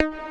you